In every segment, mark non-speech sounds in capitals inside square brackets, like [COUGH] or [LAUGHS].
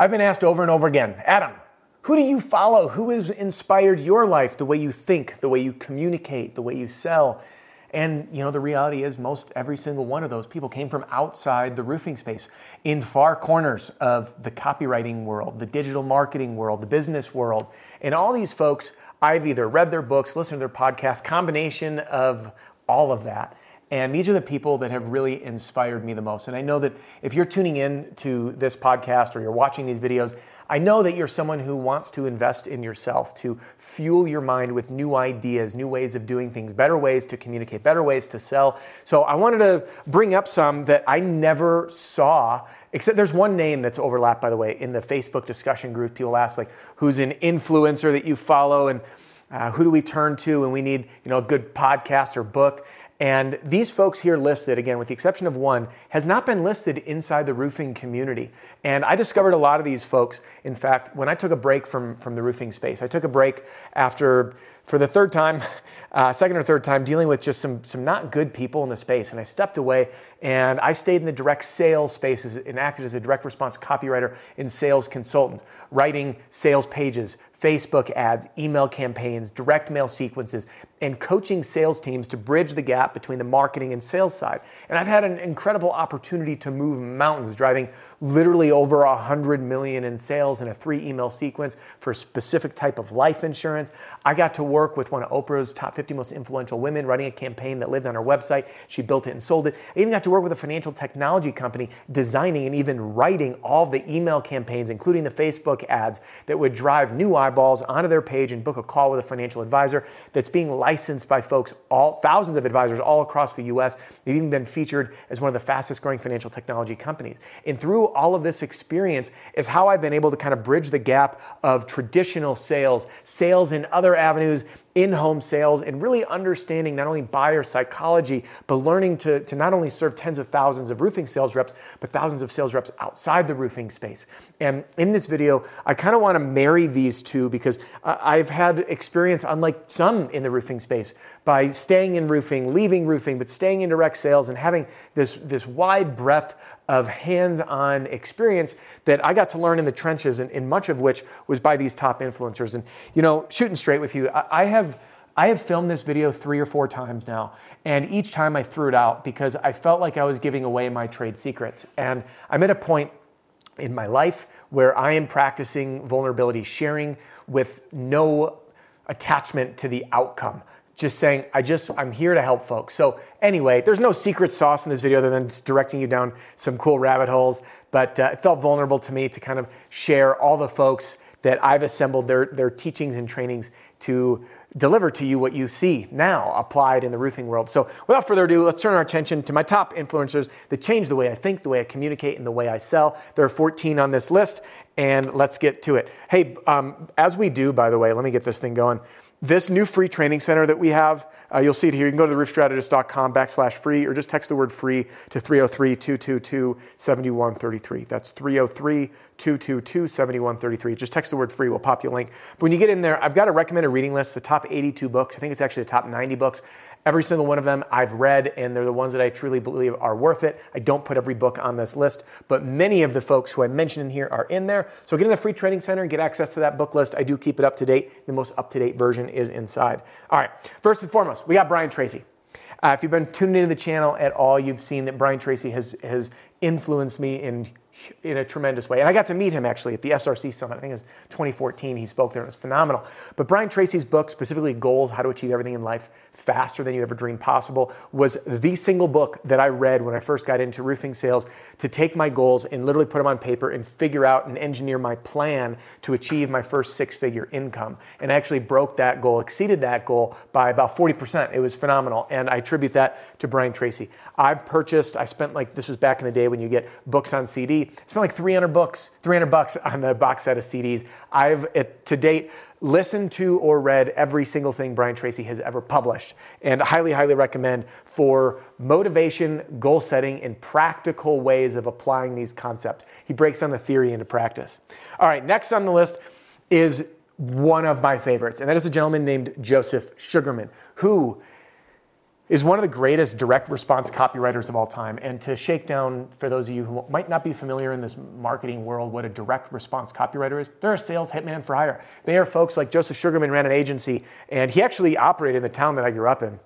I've been asked over and over again, Adam, who do you follow? Who has inspired your life, the way you think, the way you communicate, the way you sell? And you know, the reality is most every single one of those people came from outside the roofing space, in far corners of the copywriting world, the digital marketing world, the business world. And all these folks, I've either read their books, listened to their podcasts, combination of all of that. And these are the people that have really inspired me the most. And I know that if you're tuning in to this podcast or you're watching these videos, I know that you're someone who wants to invest in yourself, to fuel your mind with new ideas, new ways of doing things, better ways to communicate, better ways to sell. So I wanted to bring up some that I never saw, except there's one name that's overlapped, by the way, in the Facebook discussion group. People ask, like, who's an influencer that you follow? And uh, who do we turn to when we need you know a good podcast or book and these folks here listed, again, with the exception of one, has not been listed inside the roofing community. And I discovered a lot of these folks. In fact, when I took a break from, from the roofing space, I took a break after, for the third time, [LAUGHS] uh, second or third time, dealing with just some, some not good people in the space. And I stepped away and I stayed in the direct sales spaces and acted as a direct response copywriter and sales consultant, writing sales pages, Facebook ads, email campaigns, direct mail sequences, and coaching sales teams to bridge the gap between the marketing and sales side. And I've had an incredible opportunity to move mountains, driving literally over a hundred million in sales in a three email sequence for a specific type of life insurance. I got to work with one of Oprah's top 50 most influential women, running a campaign that lived on her website. She built it and sold it. I even got to work with a financial technology company, designing and even writing all the email campaigns, including the Facebook ads that would drive new eyeballs onto their page and book a call with a financial advisor that's being licensed by folks, all thousands of advisors all across the US. They've even been featured as one of the fastest growing financial technology companies. And through all of this experience is how I've been able to kind of bridge the gap of traditional sales, sales in other avenues, in home sales and really understanding not only buyer psychology, but learning to, to not only serve tens of thousands of roofing sales reps, but thousands of sales reps outside the roofing space. And in this video, I kind of want to marry these two because I've had experience, unlike some in the roofing space, by staying in roofing, leaving roofing, but staying in direct sales and having this, this wide breadth of hands on experience that I got to learn in the trenches, and, and, much of which was by these top influencers. And, you know, shooting straight with you, I, I have. I have filmed this video three or four times now, and each time I threw it out because I felt like I was giving away my trade secrets. And I'm at a point in my life where I am practicing vulnerability sharing with no attachment to the outcome just saying, I just, I'm here to help folks. So, anyway, there's no secret sauce in this video other than directing you down some cool rabbit holes. But uh, it felt vulnerable to me to kind of share all the folks that I've assembled their, their teachings and trainings to deliver to you what you see now applied in the roofing world. So, without further ado, let's turn our attention to my top influencers that change the way I think, the way I communicate, and the way I sell. There are 14 on this list, and let's get to it. Hey, um, as we do, by the way, let me get this thing going. This new free training center that we have, uh, you'll see it here. You can go to theroofstrategist.com backslash free or just text the word free to 303 222 7133. That's 303 222 7133. Just text the word free, we'll pop you a link. But when you get in there, I've got a recommended reading list, the top 82 books. I think it's actually the top 90 books. Every single one of them I've read, and they're the ones that I truly believe are worth it. I don't put every book on this list, but many of the folks who I mentioned in here are in there. So get in the free training center and get access to that book list. I do keep it up to date. The most up to date version is inside. All right, first and foremost, we got Brian Tracy. Uh, if you've been tuned into the channel at all, you've seen that Brian Tracy has, has influenced me in in a tremendous way. And I got to meet him actually at the SRC Summit. I think it was 2014. He spoke there and it was phenomenal. But Brian Tracy's book, specifically Goals How to Achieve Everything in Life Faster Than You Ever Dreamed Possible, was the single book that I read when I first got into roofing sales to take my goals and literally put them on paper and figure out and engineer my plan to achieve my first six figure income. And I actually broke that goal, exceeded that goal by about 40%. It was phenomenal. And I attribute that to Brian Tracy. I purchased, I spent like, this was back in the day when you get books on CD. Spent like 300 books, 300 bucks on the box set of CDs. I've to date listened to or read every single thing Brian Tracy has ever published, and highly, highly recommend for motivation, goal setting, and practical ways of applying these concepts. He breaks down the theory into practice. All right, next on the list is one of my favorites, and that is a gentleman named Joseph Sugarman, who is one of the greatest direct response copywriters of all time. And to shake down, for those of you who might not be familiar in this marketing world, what a direct response copywriter is, they're a sales hitman for hire. They are folks like Joseph Sugarman ran an agency, and he actually operated in the town that I grew up in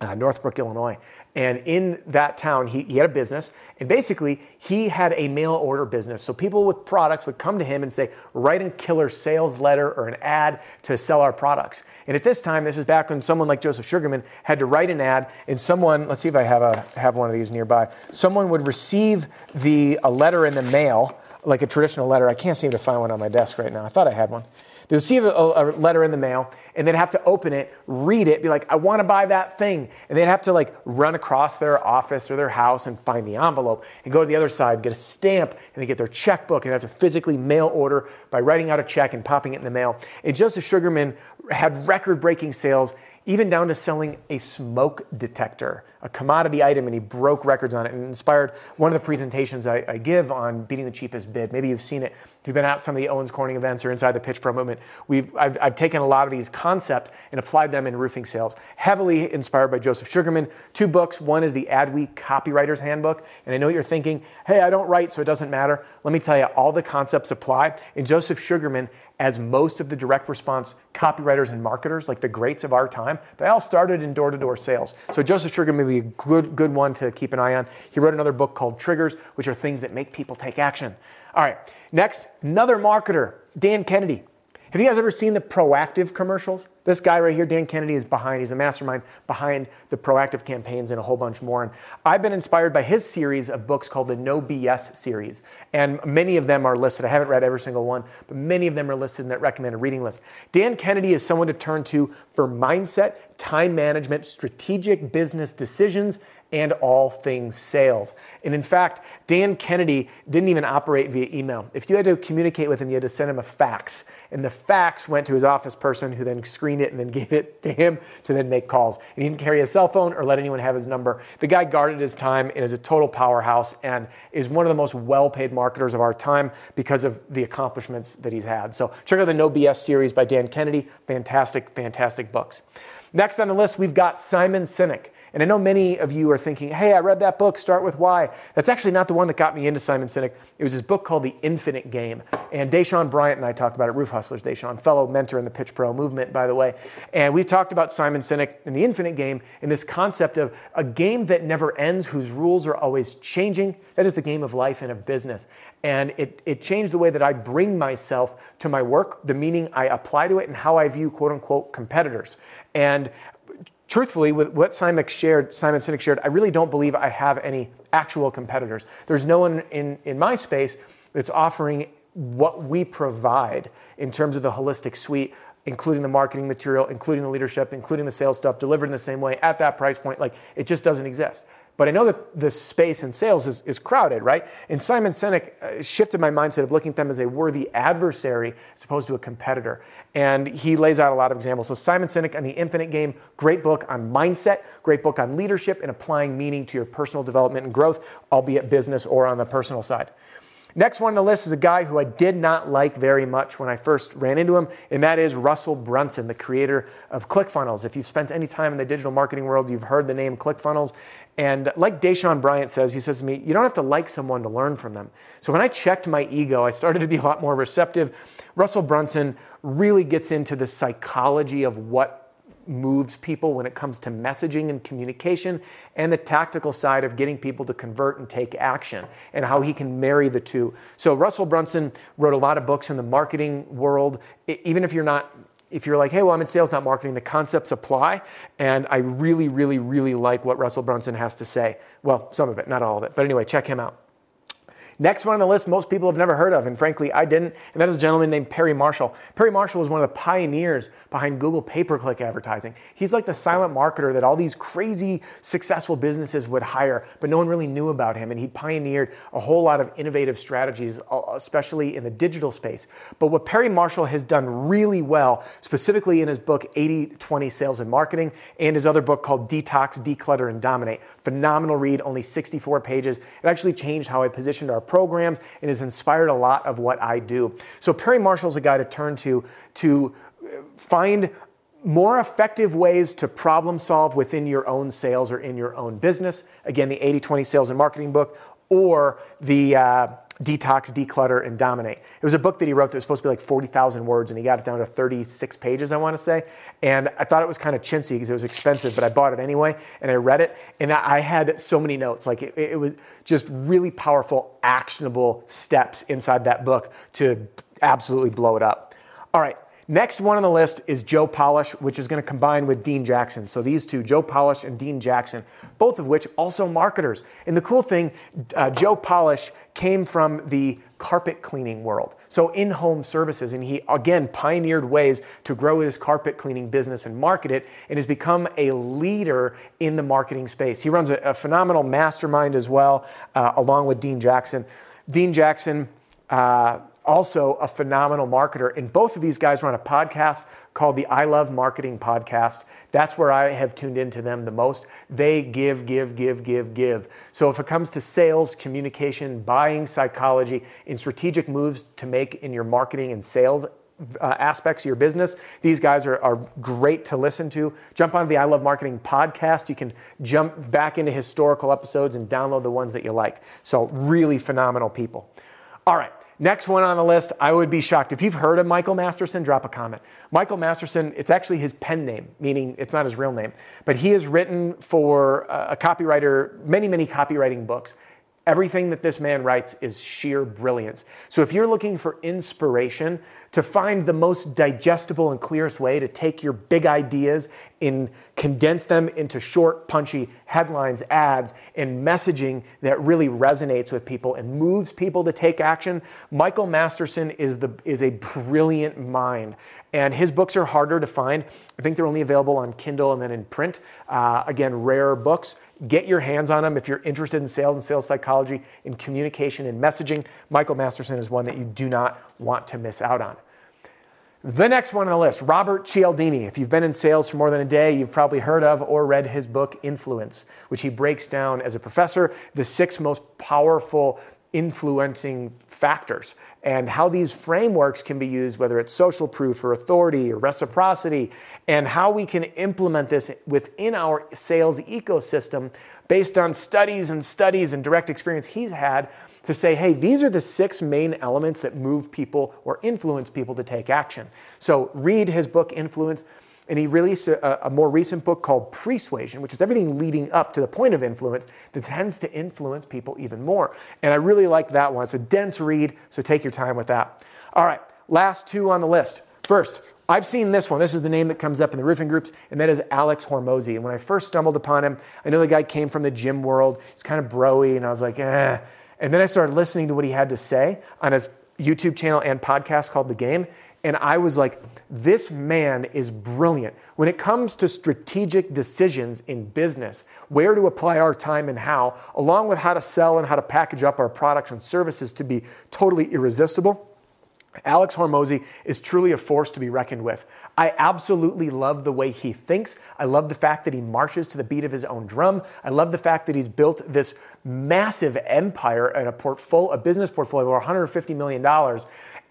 uh, Northbrook, Illinois. And in that town, he, he, had a business. And basically, he had a mail order business. So people with products would come to him and say, write a killer sales letter or an ad to sell our products. And at this time, this is back when someone like Joseph Sugarman had to write an ad, and someone, let's see if I have, a, have one of these nearby, someone would receive the, a letter in the mail, like a traditional letter. I can't seem to find one on my desk right now. I thought I had one. They'll receive a, a letter in the mail and they'd have to open it, read it, be like, I want to buy that thing. And they'd have to like run across their office or their house and find the envelope and go to the other side, get a stamp, and they get their checkbook and have to physically mail order by writing out a check and popping it in the mail. And Joseph Sugarman had record breaking sales even down to selling a smoke detector, a commodity item, and he broke records on it and inspired one of the presentations I, I, give on beating the cheapest bid. Maybe you've seen it. If you've been at some of the Owens Corning events or inside the Pitch Pro movement, we've, I've, I've taken a lot of these concepts and applied them in roofing sales. Heavily inspired by Joseph Sugarman. Two books. One is the Adweek Copywriter's Handbook. And I know you're thinking, hey, I don't write, so it doesn't matter. Let me tell you, all the concepts apply. And Joseph Sugarman as most of the direct response copywriters and marketers, like the greats of our time, they all started in door to door sales. So Joseph Trigger may be a good, good one to keep an eye on. He wrote another book called Triggers, which are things that make people take action. All right, next, another marketer, Dan Kennedy. Have you guys ever seen the Proactiv commercials? This guy right here, Dan Kennedy, is behind. He's the mastermind behind the Proactiv campaigns and a whole bunch more. And I've been inspired by his series of books called the No BS series. And many of them are listed. I haven't read every single one, but many of them are listed in that recommended reading list. Dan Kennedy is someone to turn to for mindset, time management, strategic business decisions, and all things sales. And in fact, Dan Kennedy didn't even operate via email. If you had to communicate with him, you had to send him a fax. And the fax went to his office person who then it and then [LAUGHS] gave it to him to then make calls. And he didn't carry a cell phone or let anyone have his number. The guy guarded his time and is a total powerhouse and is one of the most well paid marketers of our time because of the accomplishments that he's had. So check out the No BS series by Dan Kennedy. Fantastic, fantastic books. Next on the list, we've got Simon Sinek. And I know many of you are thinking, hey, I read that book, Start With Why. That's actually not the one that got me into Simon Sinek. It was his book called The Infinite Game. And Deshaun Bryant and I talked about it, Roof Hustlers, Deshaun, fellow mentor in the Pitch Pro movement, by the way. And we talked about Simon Sinek and The Infinite Game and this concept of a game that never ends, whose rules are always changing. That is the game of life and of business. And it, it changed the way that I bring myself to my work, the meaning I apply to it, and how I view quote unquote competitors. And truthfully, with what Simon shared, Simon Sinek shared, I really don't believe I have any actual competitors. There's no one in, in my space that's offering what we provide in terms of the holistic suite, including the marketing material, including the leadership, including the sales stuff, delivered in the same way at that price point. Like it just doesn't exist. But I know that the space in sales is, is crowded, right? And Simon Sinek uh, shifted my mindset of looking at them as a worthy adversary as opposed to a competitor. And he lays out a lot of examples. So, Simon Sinek and the Infinite Game, great book on mindset, great book on leadership and applying meaning to your personal development and growth, albeit business or on the personal side. Next one on the list is a guy who I did not like very much when I first ran into him, and that is Russell Brunson, the creator of ClickFunnels. If you've spent any time in the digital marketing world, you've heard the name ClickFunnels. And like Deshaun Bryant says, he says to me, you don't have to like someone to learn from them. So when I checked my ego, I started to be a lot more receptive. Russell Brunson really gets into the psychology of what moves people when it comes to messaging and communication, and the tactical side of getting people to convert and take action, and how he can marry the two. So, Russell Brunson wrote a lot of books in the marketing world. Even if you're not if you're like, hey, well, I'm in sales, not marketing, the concepts apply. And I really, really, really like what Russell Brunson has to say. Well, some of it, not all of it. But anyway, check him out. Next one on the list, most people have never heard of, and frankly, I didn't, and that is a gentleman named Perry Marshall. Perry Marshall was one of the pioneers behind Google pay per click advertising. He's like the silent marketer that all these crazy, successful businesses would hire, but no one really knew about him, and he pioneered a whole lot of innovative strategies, especially in the digital space. But what Perry Marshall has done really well, specifically in his book 80 20 Sales and Marketing, and his other book called Detox, Declutter, and Dominate. Phenomenal read, only 64 pages. It actually changed how I positioned our programs and has inspired a lot of what I do. So Perry Marshall's a guy to turn to to find more effective ways to problem solve within your own sales or in your own business. Again, the 80 20 sales and marketing book, or the uh, Detox, Declutter, and Dominate. It was a book that he wrote that was supposed to be like 40,000 words, and he got it down to 36 pages, I want to say. And I thought it was kind of chintzy because it was expensive, but I bought it anyway, and I read it, and I had so many notes. Like it, it was just really powerful, actionable steps inside that book to absolutely blow it up. All right. Next one on the list is Joe Polish, which is going to combine with Dean Jackson. So these two, Joe Polish and Dean Jackson, both of which also marketers. And the cool thing, uh, Joe Polish came from the carpet cleaning world. So in home services. And he, again, pioneered ways to grow his carpet cleaning business and market it and has become a leader in the marketing space. He runs a, a phenomenal mastermind as well, uh, along with Dean Jackson. Dean Jackson, uh, also a phenomenal marketer. And both of these guys run a podcast called the I Love Marketing Podcast. That's where I have tuned into them the most. They give, give, give, give, give. So if it comes to sales, communication, buying psychology, and strategic moves to make in your marketing and sales uh, aspects of your business. These guys are, are great to listen to. Jump onto the I Love Marketing podcast. You can jump back into historical episodes and download the ones that you like. So, really phenomenal people. All right. Next one on the list, I would be shocked. If you've heard of Michael Masterson, drop a comment. Michael Masterson, it's actually his pen name, meaning it's not his real name, but he has written for uh, a copywriter, many, many copywriting books. Everything that this man writes is sheer brilliance. So if you're looking for inspiration to find the most digestible and clearest way to take your big ideas and condense them into short, punchy headlines, ads, and messaging that really resonates with people and moves people to take action, Michael Masterson is the is a brilliant mind. And his books are harder to find. I think they're only available on Kindle and then in print. Uh, again, rare books. Get your hands on them if you're interested in sales and sales psychology, in communication and messaging. Michael Masterson is one that you do not want to miss out on. The next one on the list, Robert Cialdini. If you've been in sales for more than a day, you've probably heard of or read his book, Influence, which he breaks down as a professor the six most powerful influencing factors and how these frameworks can be used, whether it's social proof or authority or reciprocity, and how we can implement this within our sales ecosystem based on studies and studies and direct experience he's had to say, hey, these are the six main elements that move people or influence people to take action. So read his book, Influence and he released a, a, more recent book called Persuasion, which is everything leading up to the point of influence that tends to influence people even more. And I really like that one. It's a dense read, so take your time with that. All right, last two on the list. First, I've seen this one. This is the name that comes up in the roofing groups, and that is Alex Hormozi. And when I first stumbled upon him, I know the guy came from the gym world. He's kind of broy, and I was like, eh. And then I started listening to what he had to say on his YouTube channel and podcast called The Game. And I was like, this man is brilliant. When it comes to strategic decisions in business, where to apply our time and how, along with how to sell and how to package up our products and services to be totally irresistible, Alex Hormozi is truly a force to be reckoned with. I absolutely love the way he thinks. I love the fact that he marches to the beat of his own drum. I love the fact that he's built this massive empire and a portfolio, a business portfolio of over $150 million,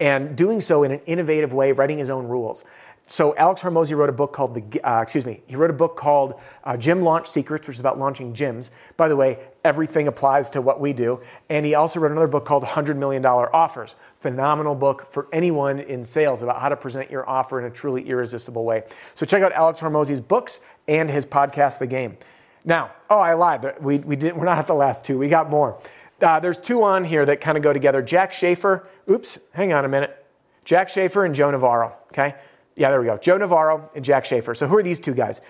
and doing so in an innovative way, writing his own rules. So Alex Hormozi wrote a book called the, uh, excuse me, he wrote a book called uh, Gym Launch Secrets, which is about launching gyms. By the way, everything applies to what we do. And he also wrote another book called $100 Million Offers. Phenomenal book for anyone in sales about how to present your offer in a truly irresistible way. So check out Alex Hormozi's books and his podcast, The Game. Now, oh, I lied. We, we didn't, we're not at the last two. We got more. Uh, there's two on here that kind of go together. Jack Schafer, oops, hang on a minute. Jack Schafer and Joe Navarro, okay? Yeah, there we go. Joe Navarro and Jack Schafer. So who are these two guys?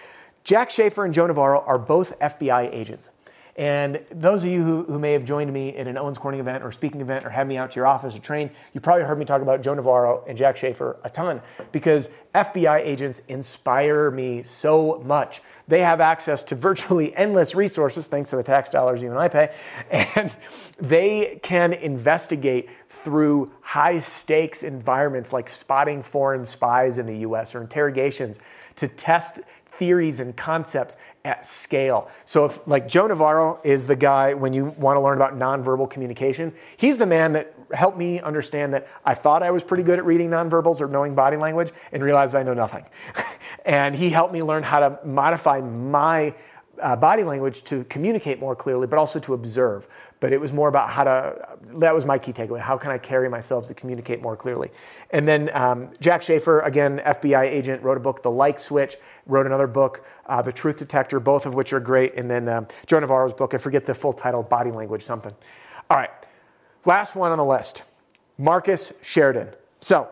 Jack Schafer and Joe Navarro are both FBI agents. And those of you who, who may have joined me at an Owens Corning event or speaking event or had me out to your office or train, you probably heard me talk about Joe Navarro and Jack Schafer a ton because FBI agents inspire me so much. They have access to virtually [LAUGHS] endless resources thanks to the tax dollars you and I pay, [LAUGHS] and they can investigate through high stakes environments like spotting foreign spies in the US or interrogations to test theories and concepts at scale. So if like Joe Navarro is the guy when you want to learn about nonverbal communication, he's the man that helped me understand that I thought I was pretty good at reading nonverbals or knowing body language and realized I know nothing. [LAUGHS] And he helped me learn how to modify my uh, body language to communicate more clearly, but also to observe. But it was more about how to, that was my key takeaway. How can I carry myself to communicate more clearly? And then um, Jack Schafer, again, FBI agent, wrote a book, The Like Switch, wrote another book, uh, The Truth Detector, both of which are great. And then um, Joe Navarro's book, I forget the full title, Body Language something. All right, last one on the list Marcus Sheridan. So,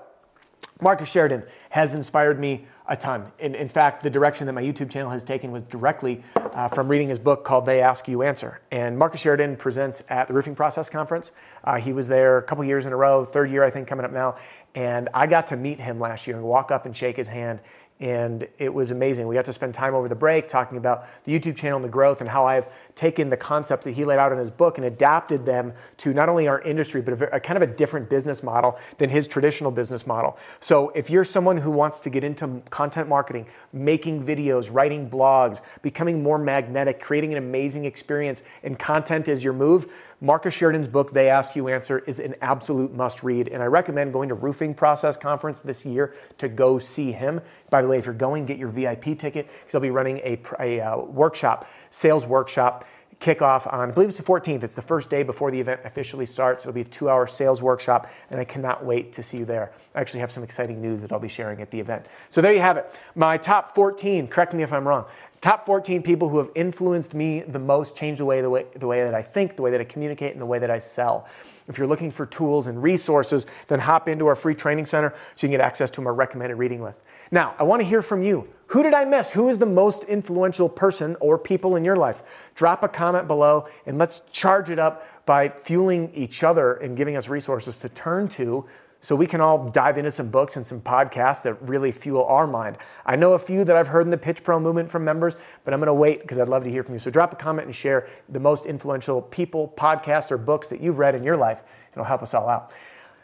Marcus Sheridan has inspired me a ton. In, in, fact, the direction that my YouTube channel has taken was directly uh, from reading his book called They Ask You Answer. And Marcus Sheridan presents at the Roofing Process Conference. Uh, he was there a couple years in a row, third year, I think, coming up now. And I got to meet him last year and walk up and shake his hand and it was amazing. We got to spend time over the break talking about the YouTube channel and the growth and how I've taken the concepts that he laid out in his book and adapted them to not only our industry, but a, a, kind of a different business model than his traditional business model. So if you're someone who wants to get into content marketing, making videos, writing blogs, becoming more magnetic, creating an amazing experience, and content is your move, Marcus Sheridan's book, They Ask You Answer, is an absolute must read. And I recommend going to Roofing Process Conference this year to go see him. By the way, if you're going, get your VIP ticket because I'll be running a, a uh, workshop, sales workshop kickoff on, I believe it's the 14th. It's the first day before the event officially starts. It'll be a two hour sales workshop, and I cannot wait to see you there. I actually have some exciting news that I'll be sharing at the event. So there you have it. My top 14, correct me if I'm wrong, top 14 people who have influenced me the most, changed the way, the way, the way that I think, the way that I communicate, and the way that I sell. If you're looking for tools and resources, then hop into our free training center so you can get access to my recommended reading list. Now, I want to hear from you. Who did I miss? Who is the most influential person or people in your life? Drop a comment below and let's charge it up by fueling each other and giving us resources to turn to so we can all dive into some books and some podcasts that really fuel our mind. I know a few that I've heard in the Pitch Pro movement from members, but I'm going to wait because I'd love to hear from you. So drop a comment and share the most influential people, podcasts, or books that you've read in your life. It'll help us all out.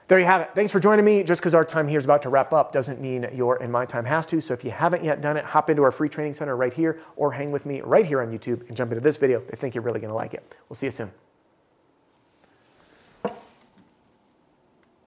There you have it. Thanks for joining me. Just because our time here is about to wrap up doesn't mean your and my time has to. So if you haven't yet done it, hop into our free training center right here or hang with me right here on YouTube and jump into this video. I think you're really going to like it. We'll see you soon.